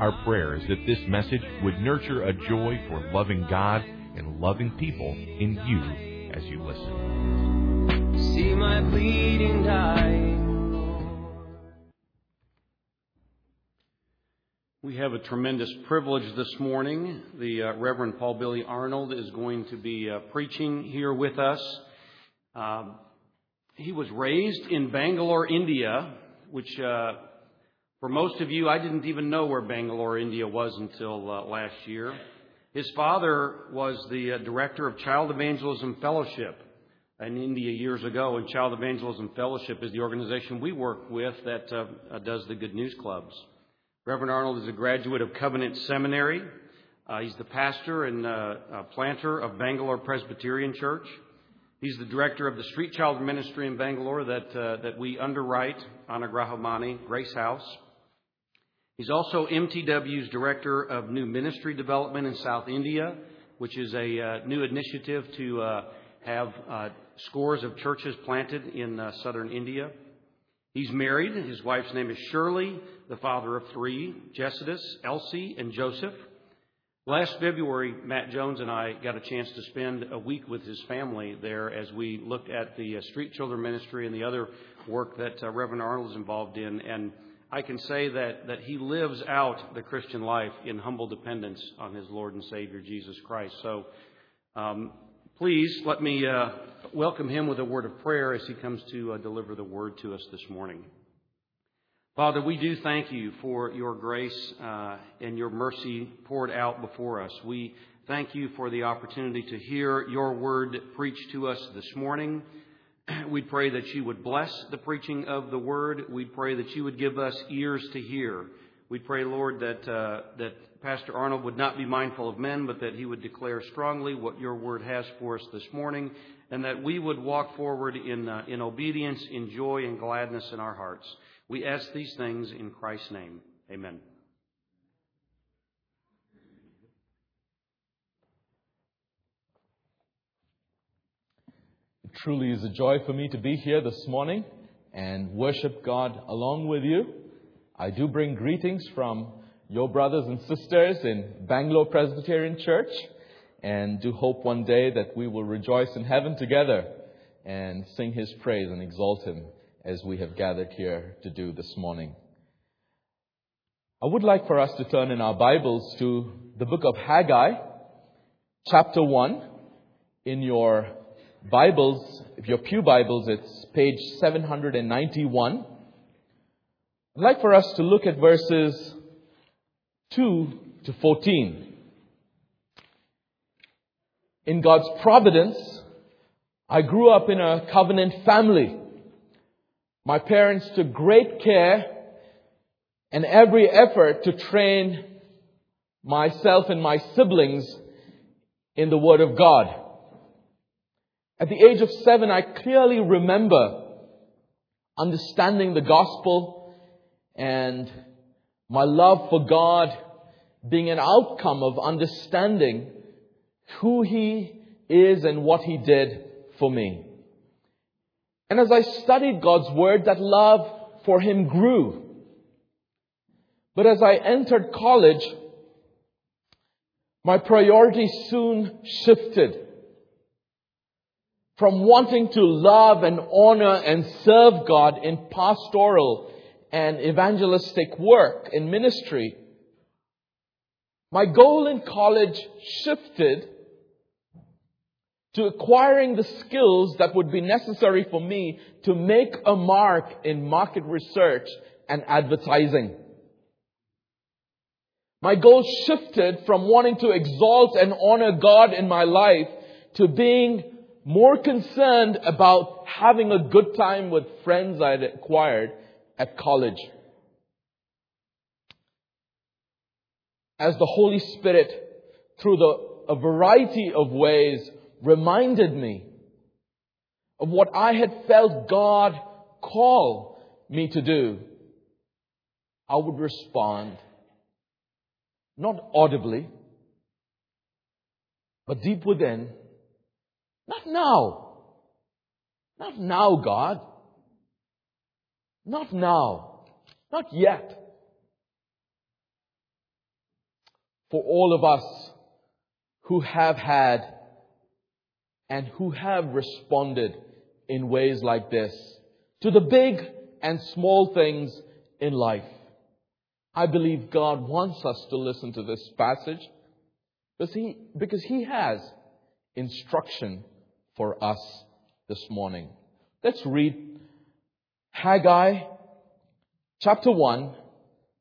Our prayer is that this message would nurture a joy for loving God and loving people in you as you listen. See my bleeding dying We have a tremendous privilege this morning. The uh, Reverend Paul Billy Arnold is going to be uh, preaching here with us. Um, he was raised in Bangalore, India, which uh, for most of you, I didn't even know where Bangalore, India was until uh, last year. His father was the uh, director of Child Evangelism Fellowship in India years ago, and Child Evangelism Fellowship is the organization we work with that uh, does the Good News Clubs. Reverend Arnold is a graduate of Covenant Seminary. Uh, he's the pastor and uh, uh, planter of Bangalore Presbyterian Church. He's the director of the Street Child Ministry in Bangalore that, uh, that we underwrite, Anagrahamani, Grace House. He's also MTW's director of new ministry development in South India, which is a uh, new initiative to uh, have scores of churches planted in southern India. He's married. His wife's name is Shirley, the father of three Jessidas, Elsie, and Joseph. Last February, Matt Jones and I got a chance to spend a week with his family there as we looked at the uh, Street Children Ministry and the other work that uh, Reverend Arnold is involved in. And I can say that, that he lives out the Christian life in humble dependence on his Lord and Savior, Jesus Christ. So um, please let me uh, welcome him with a word of prayer as he comes to uh, deliver the word to us this morning. Father, we do thank you for your grace uh, and your mercy poured out before us. We thank you for the opportunity to hear your word preached to us this morning. We pray that you would bless the preaching of the word. We pray that you would give us ears to hear. We pray, Lord, that, uh, that Pastor Arnold would not be mindful of men, but that he would declare strongly what your word has for us this morning, and that we would walk forward in, uh, in obedience, in joy, and gladness in our hearts. We ask these things in Christ's name. Amen. It truly is a joy for me to be here this morning and worship God along with you. I do bring greetings from your brothers and sisters in Bangalore Presbyterian Church and do hope one day that we will rejoice in heaven together and sing his praise and exalt him as we have gathered here to do this morning. I would like for us to turn in our Bibles to the book of Haggai, chapter 1. In your Bibles, if your Pew Bibles, it's page 791. I'd like for us to look at verses 2 to 14. In God's providence, I grew up in a covenant family. My parents took great care and every effort to train myself and my siblings in the Word of God. At the age of seven, I clearly remember understanding the gospel and my love for God being an outcome of understanding who He is and what He did for me. And as I studied God's Word, that love for Him grew. But as I entered college, my priorities soon shifted from wanting to love and honor and serve God in pastoral and evangelistic work in ministry. My goal in college shifted to acquiring the skills that would be necessary for me to make a mark in market research and advertising. My goal shifted from wanting to exalt and honor God in my life to being more concerned about having a good time with friends I had acquired at college. as the Holy Spirit, through the, a variety of ways, reminded me of what I had felt God call me to do, I would respond, not audibly, but deep within, not now. Not now, God. Not now. Not yet. For all of us who have had and who have responded in ways like this to the big and small things in life. I believe God wants us to listen to this passage because he, because he has instruction for us this morning. Let's read Haggai chapter 1,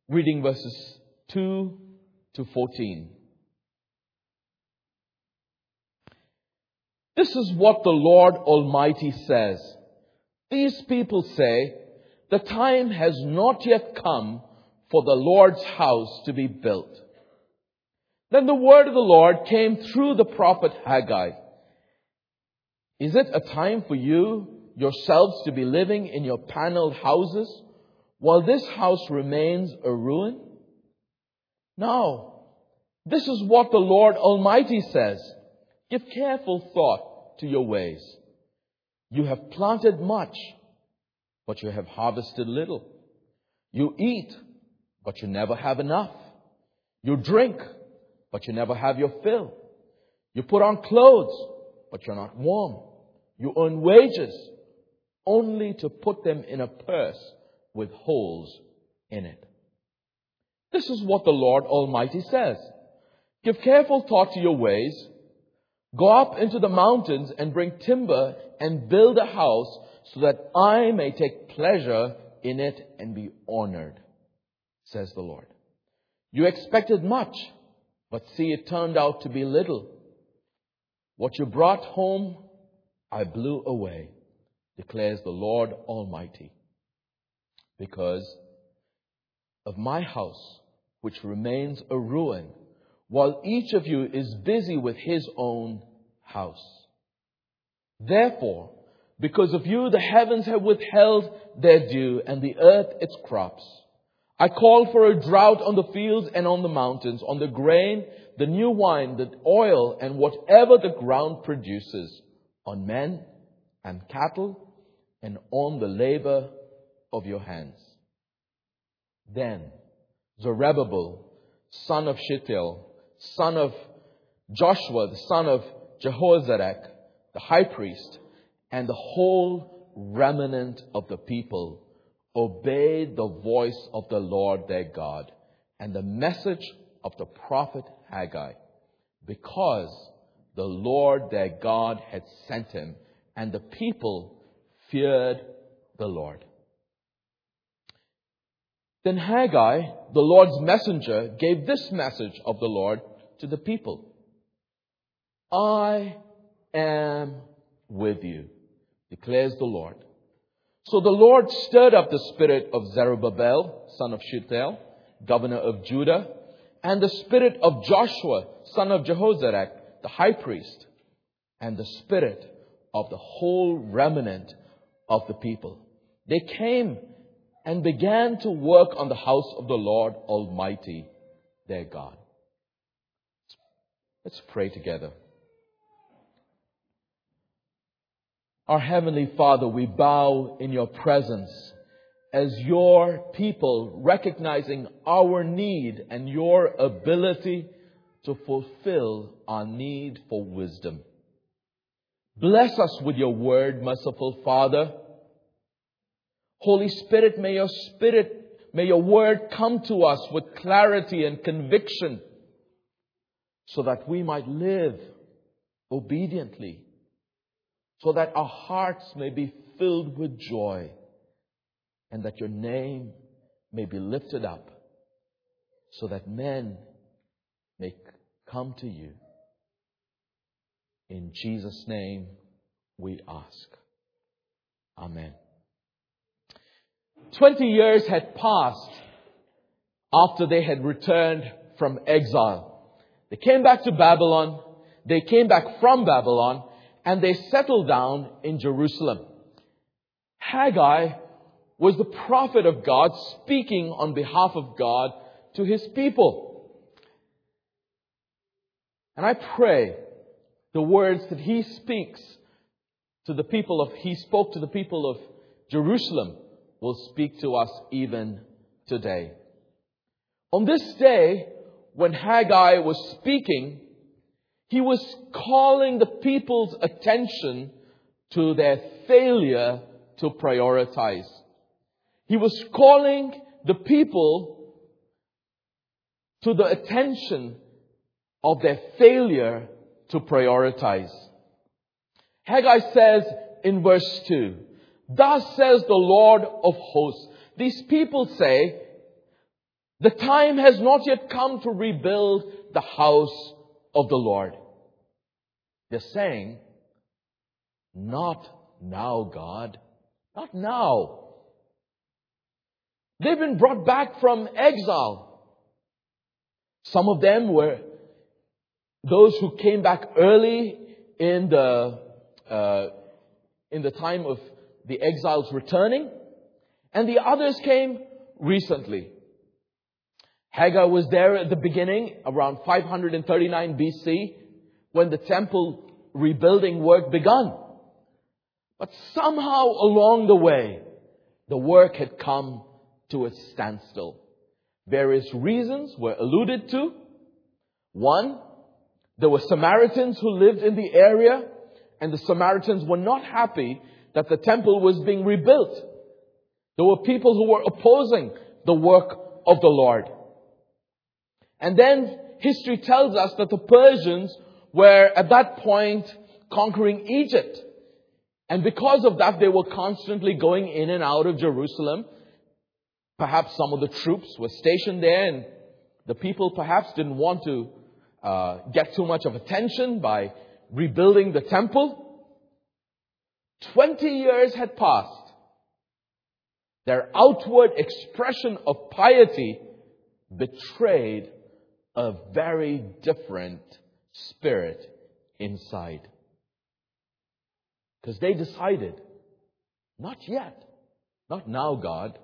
reading verses 2 to 14. This is what the Lord Almighty says. These people say, the time has not yet come for the Lord's house to be built. Then the word of the Lord came through the prophet Haggai. Is it a time for you yourselves to be living in your paneled houses while this house remains a ruin? No. This is what the Lord Almighty says. Give careful thought to your ways. You have planted much, but you have harvested little. You eat, but you never have enough. You drink, but you never have your fill. You put on clothes, but you're not warm. You earn wages, only to put them in a purse with holes in it. This is what the Lord Almighty says. Give careful thought to your ways. Go up into the mountains and bring timber and build a house so that I may take pleasure in it and be honored, says the Lord. You expected much, but see, it turned out to be little. What you brought home, I blew away, declares the Lord Almighty. Because of my house, which remains a ruin, while each of you is busy with his own house. Therefore, because of you, the heavens have withheld their dew and the earth its crops. I called for a drought on the fields and on the mountains, on the grain, the new wine, the oil, and whatever the ground produces, on men and cattle, and on the labor of your hands. Then Zerubbabel, son of Shealtiel, son of Joshua, the son of Jehozadak, the high priest, and the whole remnant of the people obeyed the voice of the Lord their God and the message of the prophet Haggai, because the Lord their God had sent him, and the people feared the Lord. Then Haggai, the Lord's messenger, gave this message of the Lord to the people. I am with you, declares the Lord. So the Lord stirred up the spirit of Zerubbabel, son of Shealtiel, governor of Judah, and the spirit of Joshua, son of Jehozadak, the high priest, and the spirit of the whole remnant of the people. They came and began to work on the house of the Lord Almighty, their God. Let's pray together. Our Heavenly Father, we bow in your presence as your people, recognizing our need and your ability to fulfill our need for wisdom. Bless us with your word, merciful Father. Holy Spirit, may your spirit, may your word come to us with clarity and conviction so that we might live obediently, so that our hearts may be filled with joy, and that your name may be lifted up, so that men may come to you. In Jesus' name we ask. Amen. Twenty years had passed after they had returned from exile. They came back to Babylon. They came back from Babylon and they settled down in Jerusalem. Haggai was the prophet of God speaking on behalf of God to his people. And I pray the words that he speaks to the people of, he spoke to the people of Jerusalem will speak to us even today. On this day, when Haggai was speaking, he was calling the people's attention to their failure to prioritize. He was calling the people to the attention of their failure to prioritize. Haggai says in verse 2, Thus says the Lord of hosts. These people say, the time has not yet come to rebuild the house of the Lord. They're saying, not now, God. Not now. They've been brought back from exile. Some of them were those who came back early in the, uh, in the time of the exiles returning, and the others came recently. Haggai was there at the beginning, around 539 BC, when the temple rebuilding work began. But somehow along the way, the work had come to a standstill. Various reasons were alluded to. One, there were Samaritans who lived in the area, and the Samaritans were not happy that the temple was being rebuilt. There were people who were opposing the work of the Lord. And then history tells us that the Persians were at that point conquering Egypt. And because of that, they were constantly going in and out of Jerusalem. Perhaps some of the troops were stationed there and the people perhaps didn't want to uh, get too much of attention by rebuilding the temple. Twenty years had passed. Their outward expression of piety betrayed a very different spirit inside. Because they decided, not yet, not now, God.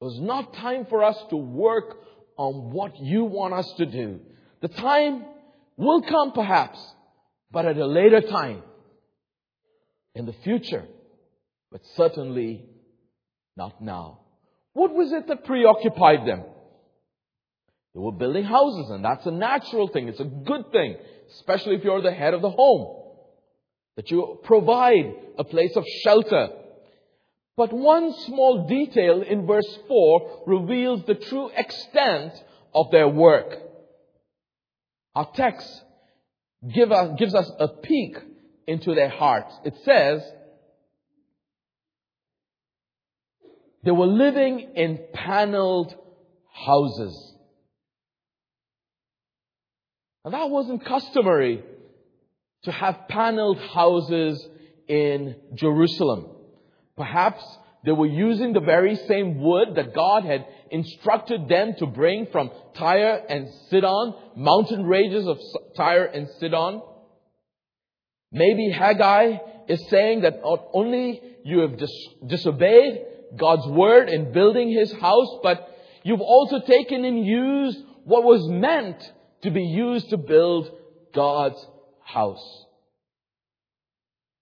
It was not time for us to work on what you want us to do. The time will come perhaps, but at a later time, in the future, but certainly not now. What was it that preoccupied them? They were building houses, and that's a natural thing. It's a good thing, especially if you're the head of the home, that you provide a place of shelter. But one small detail in verse 4 reveals the true extent of their work. Our text give us, gives us a peek into their hearts. It says, they were living in paneled houses. And that wasn't customary to have paneled houses in Jerusalem. Perhaps they were using the very same wood that God had instructed them to bring from Tyre and Sidon, mountain ranges of Tyre and Sidon. Maybe Haggai is saying that not only you have dis- disobeyed God's word in building his house, but you've also taken and used what was meant to be used to build God's house.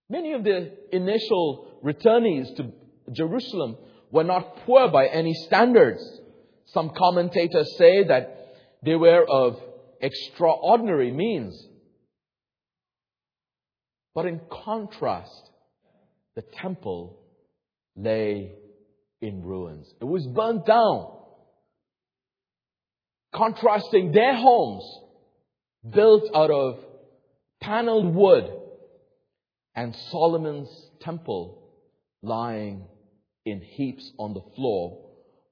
Many of the initial returnees to Jerusalem were not poor by any standards. Some commentators say that they were of extraordinary means. But in contrast, the temple lay in ruins. It was burnt down contrasting their homes built out of paneled wood and Solomon's temple lying in heaps on the floor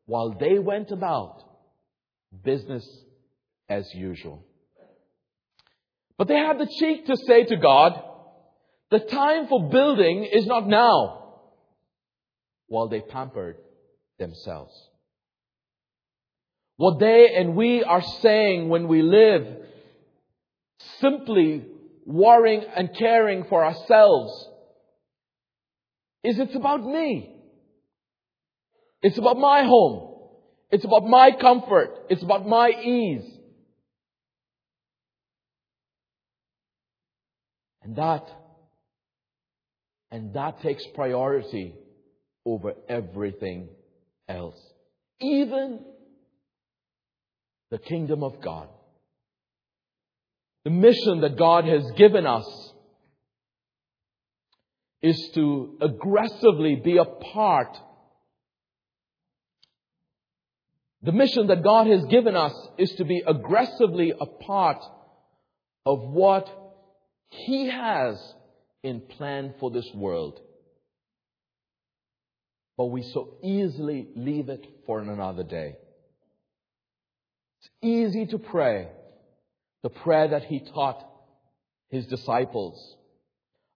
while they went about business as usual. But they had the cheek to say to God, the time for building is not now, while they pampered themselves. What they and we are saying when we live simply worrying and caring for ourselves is it's about me. It's about my home. It's about my comfort. It's about my ease. And that, and that takes priority over everything else. Even the kingdom of God. The mission that God has given us is to aggressively be a part. The mission that God has given us is to be aggressively a part of what He has in plan for this world. But we so easily leave it for another day. It's easy to pray the prayer that he taught his disciples.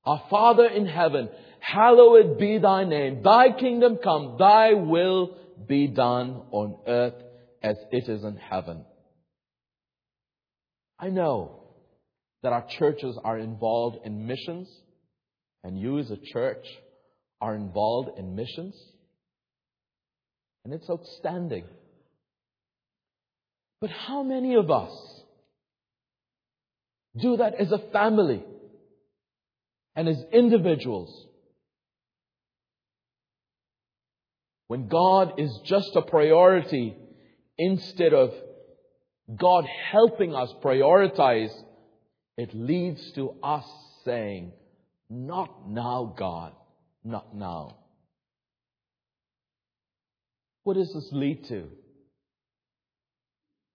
Our Father in heaven, hallowed be thy name. Thy kingdom come, thy will be done on earth as it is in heaven. I know that our churches are involved in missions, and you as a church are involved in missions. And it's outstanding. But how many of us do that as a family and as individuals? When God is just a priority instead of God helping us prioritize, it leads to us saying, Not now, God, not now. What does this lead to?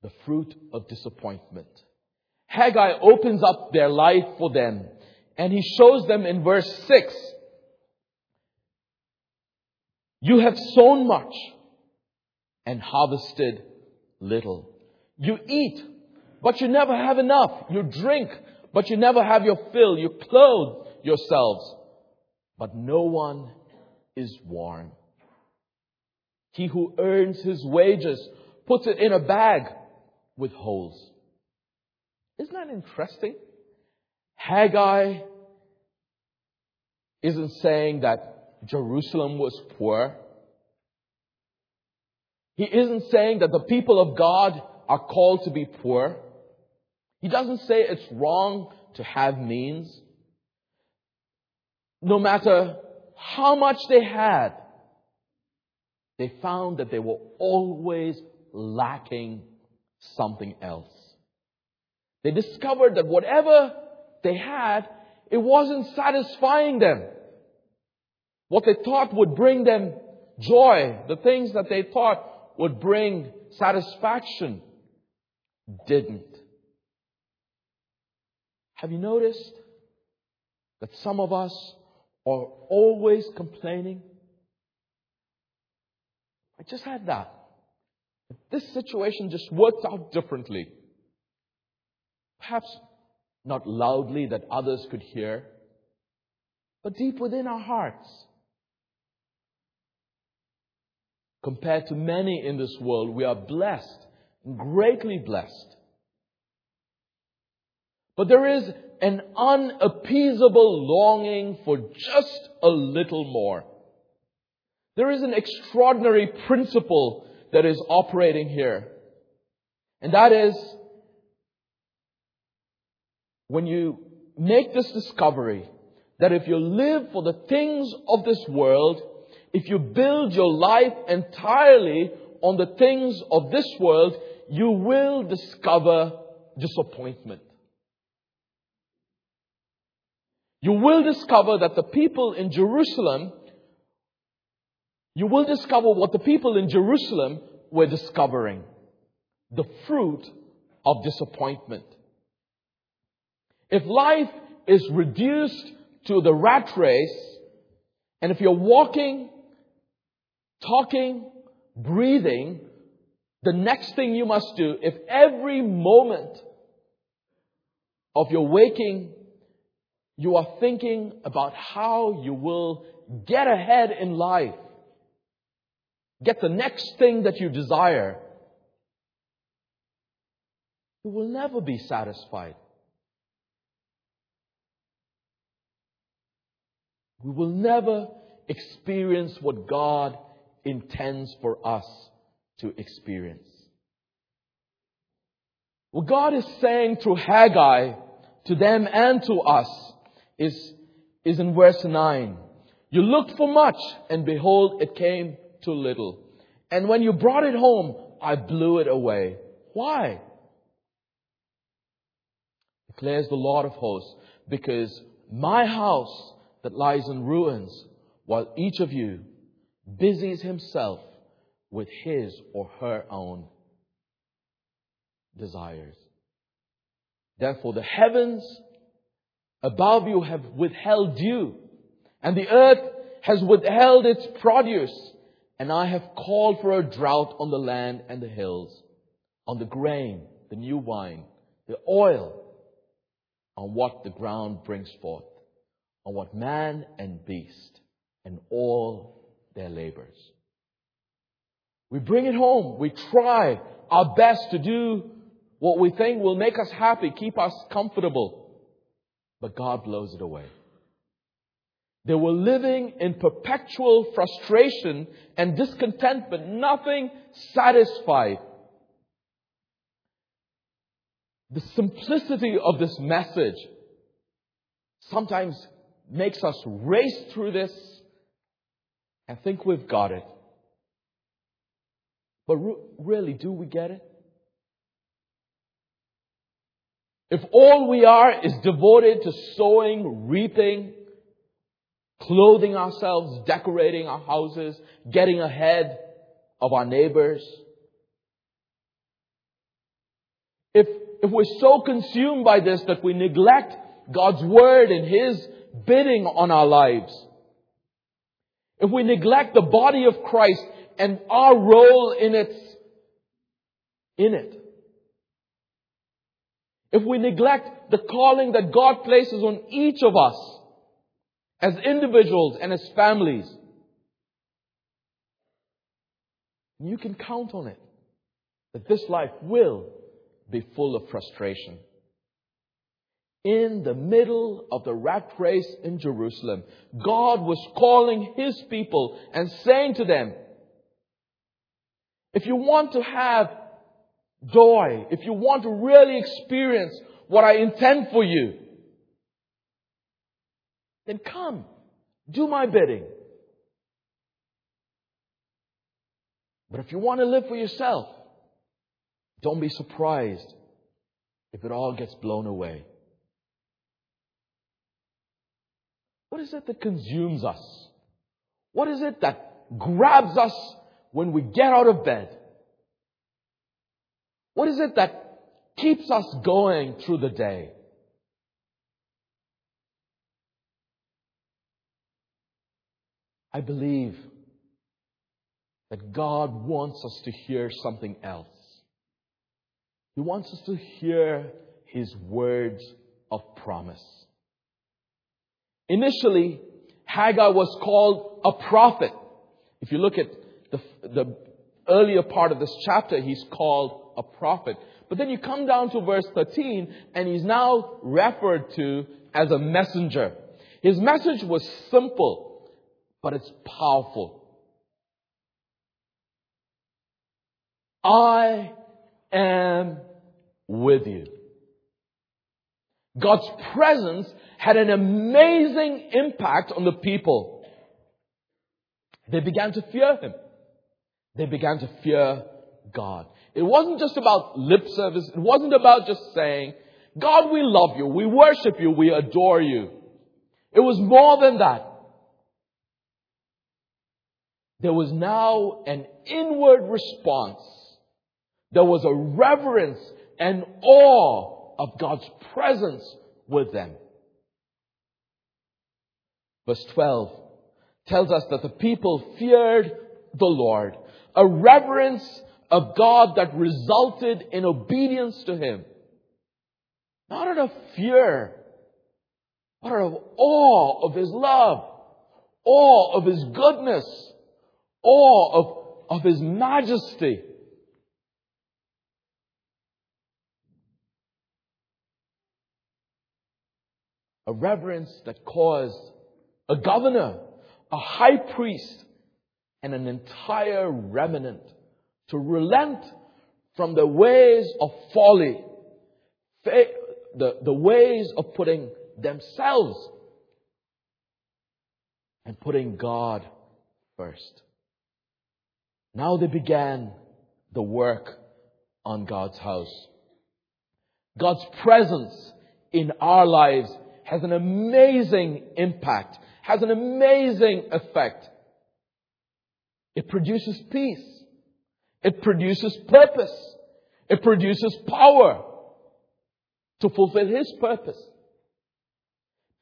The fruit of disappointment. Haggai opens up their life for them and he shows them in verse 6 You have sown much and harvested little. You eat, but you never have enough. You drink, but you never have your fill. You clothe yourselves, but no one is warm. He who earns his wages puts it in a bag with holes. Isn't that interesting? Haggai isn't saying that Jerusalem was poor. He isn't saying that the people of God are called to be poor. He doesn't say it's wrong to have means. No matter how much they had, they found that they were always lacking something else. They discovered that whatever they had, it wasn't satisfying them. What they thought would bring them joy, the things that they thought would bring satisfaction, didn't. Have you noticed that some of us are always complaining I just had that. If this situation just worked out differently, perhaps not loudly that others could hear, but deep within our hearts. Compared to many in this world, we are blessed, greatly blessed. But there is an unappeasable longing for just a little more. There is an extraordinary principle that is operating here. And that is, when you make this discovery, that if you live for the things of this world, if you build your life entirely on the things of this world, you will discover disappointment. You will discover that the people in Jerusalem you will discover what the people in Jerusalem were discovering the fruit of disappointment. If life is reduced to the rat race, and if you're walking, talking, breathing, the next thing you must do, if every moment of your waking, you are thinking about how you will get ahead in life, get the next thing that you desire, you will never be satisfied. We will never experience what God intends for us to experience. What God is saying through Haggai to them and to us is, is in verse 9. You looked for much, and behold, it came to little. And when you brought it home, I blew it away. Why? Declares the Lord of hosts, because my house that lies in ruins, while each of you busies himself with his or her own desires. Therefore, the heavens above you have withheld dew, and the earth has withheld its produce, and I have called for a drought on the land and the hills, on the grain, the new wine, the oil, on what the ground brings forth, on what man and beast, and all their labors. We bring it home. We try our best to do what we think will make us happy, keep us comfortable. But God blows it away. They were living in perpetual frustration and discontentment, nothing satisfied. The simplicity of this message sometimes makes us race through this and think we've got it. But really, do we get it? If all we are is devoted to sowing, reaping, clothing ourselves, decorating our houses, getting ahead of our neighbors, if, if we're so consumed by this that we neglect God's word and His bidding on our lives, if we neglect the body of Christ and our role in its, in it, if we neglect the calling that God places on each of us as individuals and as families, you can count on it that this life will be full of frustration. In the middle of the rat race in Jerusalem, God was calling His people and saying to them, if you want to have joy, if you want to really experience what I intend for you, then come, do my bidding. But if you want to live for yourself, don't be surprised if it all gets blown away. What is it that consumes us? What is it that grabs us when we get out of bed? What is it that keeps us going through the day? I believe that God wants us to hear something else. He wants us to hear His words of promise. Initially, Haggai was called a prophet. If you look at the, the earlier part of this chapter, he's called a prophet. But then you come down to verse 13, and he's now referred to as a messenger. His message was simple, but it's powerful. I am with you. God's presence had an amazing impact on the people. They began to fear him. They began to fear God. It wasn't just about lip service. It wasn't about just saying, God, we love you. We worship you. We adore you. It was more than that. There was now an inward response. There was a reverence and awe of God's presence with them. Verse 12 tells us that the people feared the Lord, a reverence of God that resulted in obedience to Him. Not out of fear, but out of awe of His love, awe of His goodness, awe of, of His majesty. A reverence that caused a governor, a high priest, and an entire remnant to relent from the ways of folly, the, the ways of putting themselves and putting God first. Now they began the work on God's house. God's presence in our lives has an amazing impact, has an amazing effect. It produces peace. It produces purpose. It produces power to fulfill His purpose.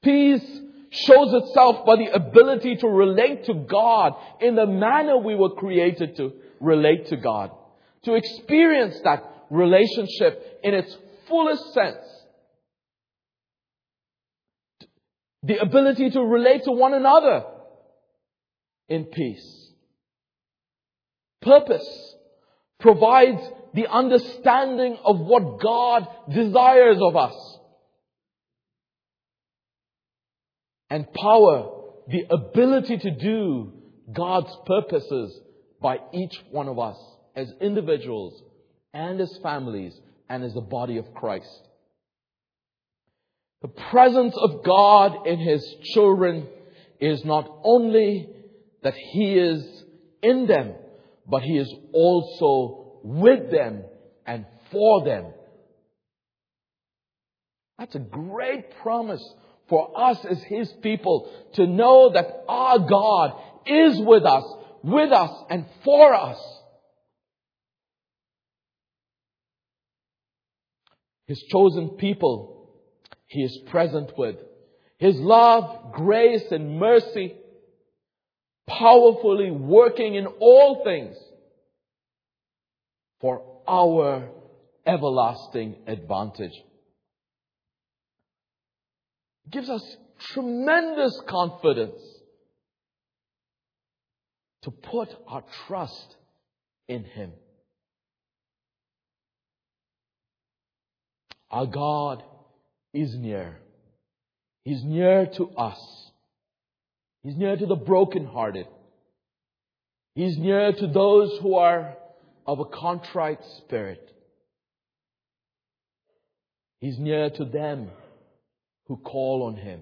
Peace shows itself by the ability to relate to God in the manner we were created to relate to God. To experience that relationship in its fullest sense. The ability to relate to one another in peace. Purpose provides the understanding of what God desires of us. And power, the ability to do God's purposes by each one of us as individuals and as families and as the body of Christ. The presence of God in His children is not only that He is in them, but He is also with them and for them. That's a great promise for us as His people to know that our God is with us, with us and for us. His chosen people, He is present with. His love, grace, and mercy powerfully working in all things for our everlasting advantage. It gives us tremendous confidence to put our trust in Him. Our God is near. He's near to us. He's near to the brokenhearted. He's near to those who are of a contrite spirit. He's near to them who call on Him.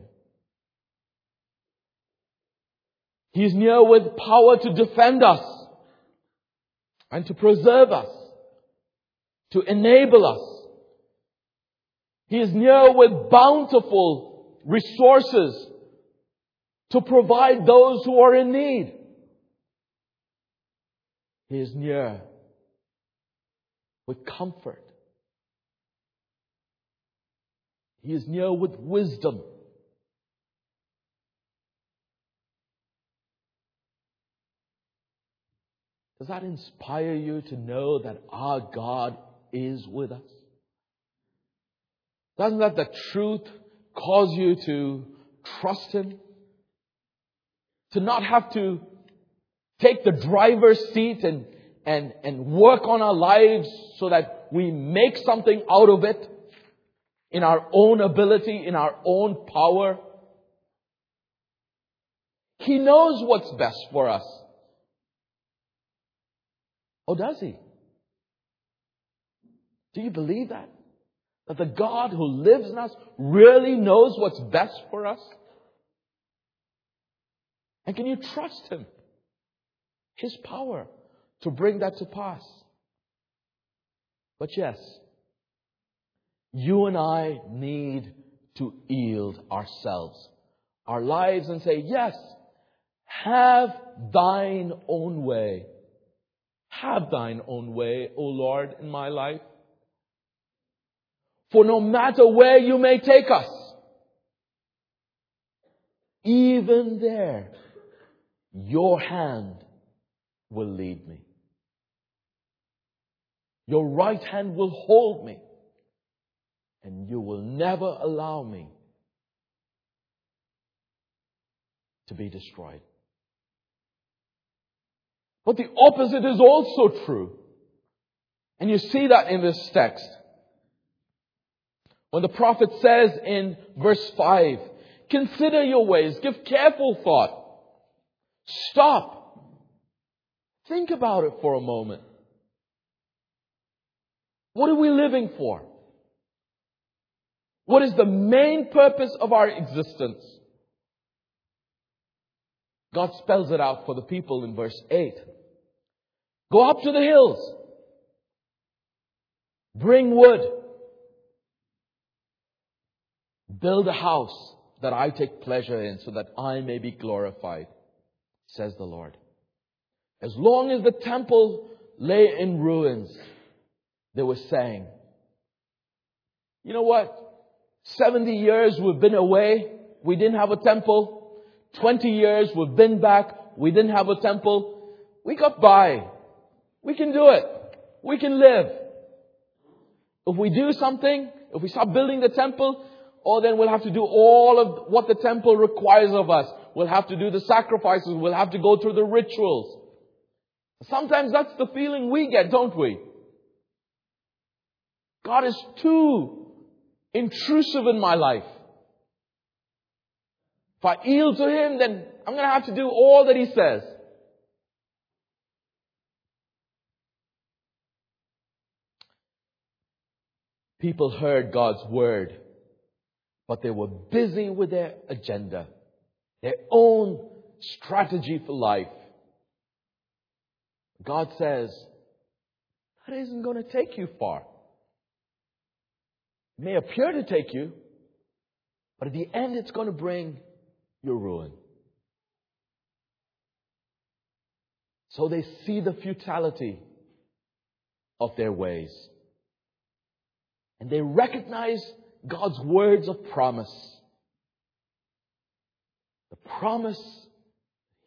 He's near with power to defend us and to preserve us, to enable us he is near with bountiful resources to provide those who are in need. He is near with comfort. He is near with wisdom. Does that inspire you to know that our God is with us? Doesn't that the truth cause you to trust Him? To not have to take the driver's seat and, and, and work on our lives so that we make something out of it in our own ability, in our own power. He knows what's best for us. Oh, does He? Do you believe that? That the God who lives in us really knows what's best for us? And can you trust Him? His power to bring that to pass. But yes, you and I need to yield ourselves, our lives, and say, Yes, have thine own way. Have thine own way, O Lord, in my life. For no matter where you may take us, even there, your hand will lead me. Your right hand will hold me. And you will never allow me to be destroyed. But the opposite is also true. And you see that in this text. When the prophet says in verse 5, Consider your ways. Give careful thought. Stop. Think about it for a moment. What are we living for? What is the main purpose of our existence? God spells it out for the people in verse 8. Go up to the hills. Bring wood. Build a house that I take pleasure in so that I may be glorified, says the Lord. As long as the temple lay in ruins, they were saying, you know what? 70 years we've been away. We didn't have a temple. 20 years we've been back. We didn't have a temple. We got by. We can do it. We can live. If we do something, if we start building the temple, oh, then we'll have to do all of what the temple requires of us. We'll have to do the sacrifices. We'll have to go through the rituals. Sometimes that's the feeling we get, don't we? God is too intrusive in my life. If I yield to Him, then I'm going to have to do all that He says. People heard God's word, but they were busy with their agenda, their own strategy for life. God says, that isn't going to take you far. It may appear to take you, but at the end it's going to bring your ruin. So they see the futility of their ways. And they recognize God's words of promise. The promise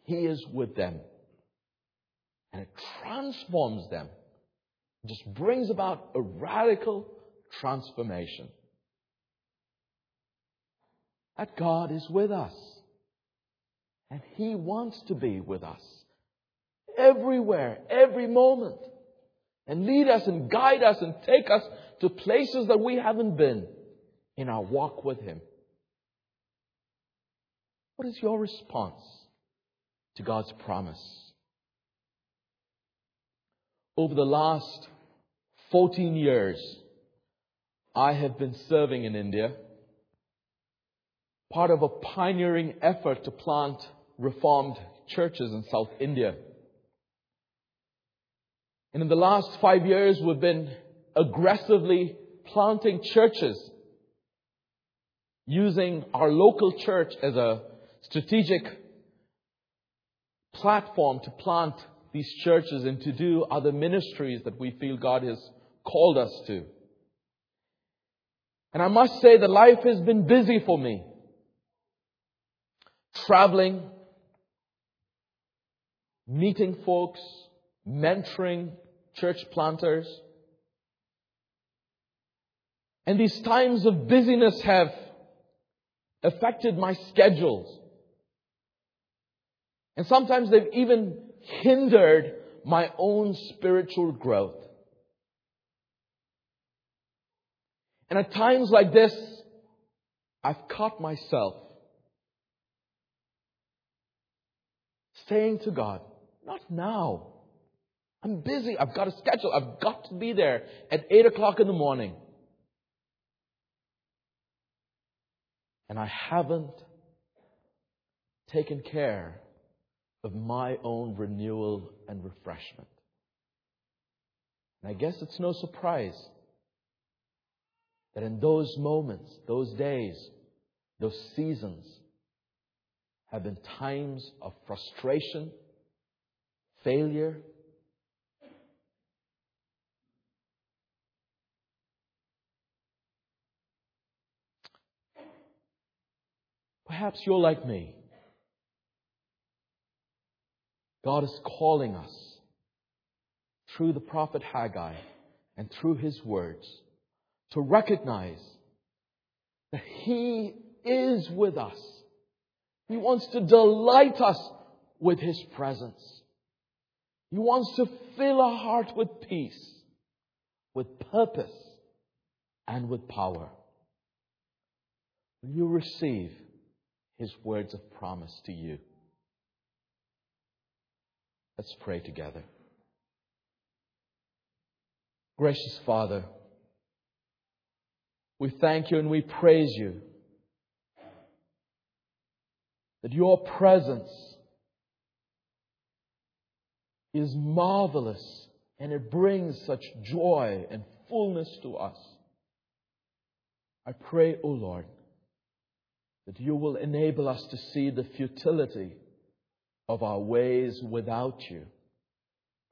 He is with them. And it transforms them. It just brings about a radical transformation. That God is with us. And He wants to be with us. Everywhere, every moment. And lead us and guide us and take us to places that we haven't been in our walk with Him. What is your response to God's promise? Over the last 14 years, I have been serving in India, part of a pioneering effort to plant reformed churches in South India. And in the last five years, we've been aggressively planting churches using our local church as a strategic platform to plant these churches and to do other ministries that we feel God has called us to. And I must say that life has been busy for me. Traveling, meeting folks, mentoring church planters. And these times of busyness have affected my schedules. And sometimes they've even hindered my own spiritual growth. And at times like this, I've caught myself saying to God, not now. I'm busy. I've got a schedule. I've got to be there at 8 o'clock in the morning. And I haven't taken care of my own renewal and refreshment. And I guess it's no surprise that in those moments, those days, those seasons have been times of frustration, failure, Perhaps you're like me. God is calling us through the prophet Haggai and through his words to recognize that he is with us. He wants to delight us with his presence. He wants to fill our heart with peace, with purpose, and with power. Will you receive his words of promise to you. Let's pray together. Gracious Father, we thank you and we praise you that your presence is marvelous and it brings such joy and fullness to us. I pray, O oh Lord, that you will enable us to see the futility of our ways without you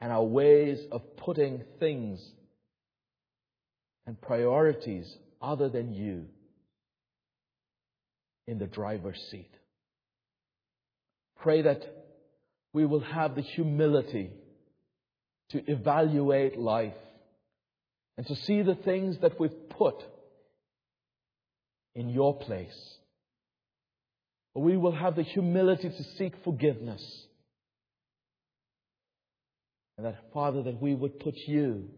and our ways of putting things and priorities other than you in the driver's seat. Pray that we will have the humility to evaluate life and to see the things that we've put in your place. We will have the humility to seek forgiveness. And that, Father, that we would put you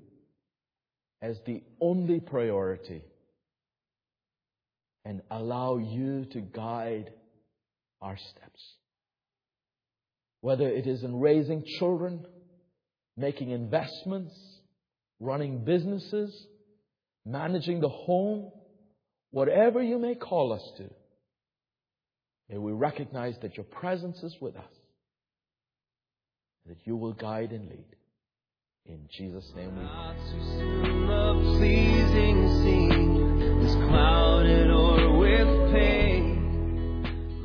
as the only priority and allow you to guide our steps. Whether it is in raising children, making investments, running businesses, managing the home, whatever you may call us to, may we recognize that your presence is with us, that you will guide and lead. In Jesus' name we pray.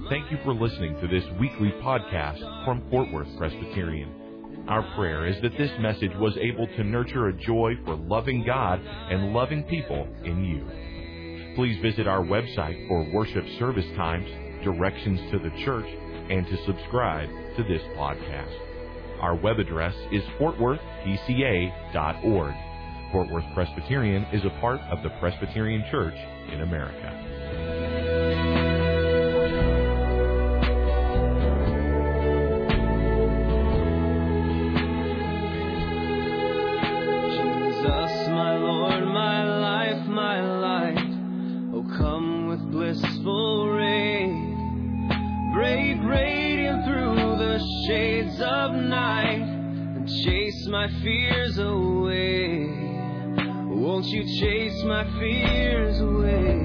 Thank you for listening to this weekly podcast from Fort Worth Presbyterian. Our prayer is that this message was able to nurture a joy for loving God and loving people in you. Please visit our website for worship service times, directions to the church, and to subscribe to this podcast. Our web address is fortworthpca.org. Fort Worth Presbyterian is a part of the Presbyterian Church in America. My fears away? Won't you chase my fears away?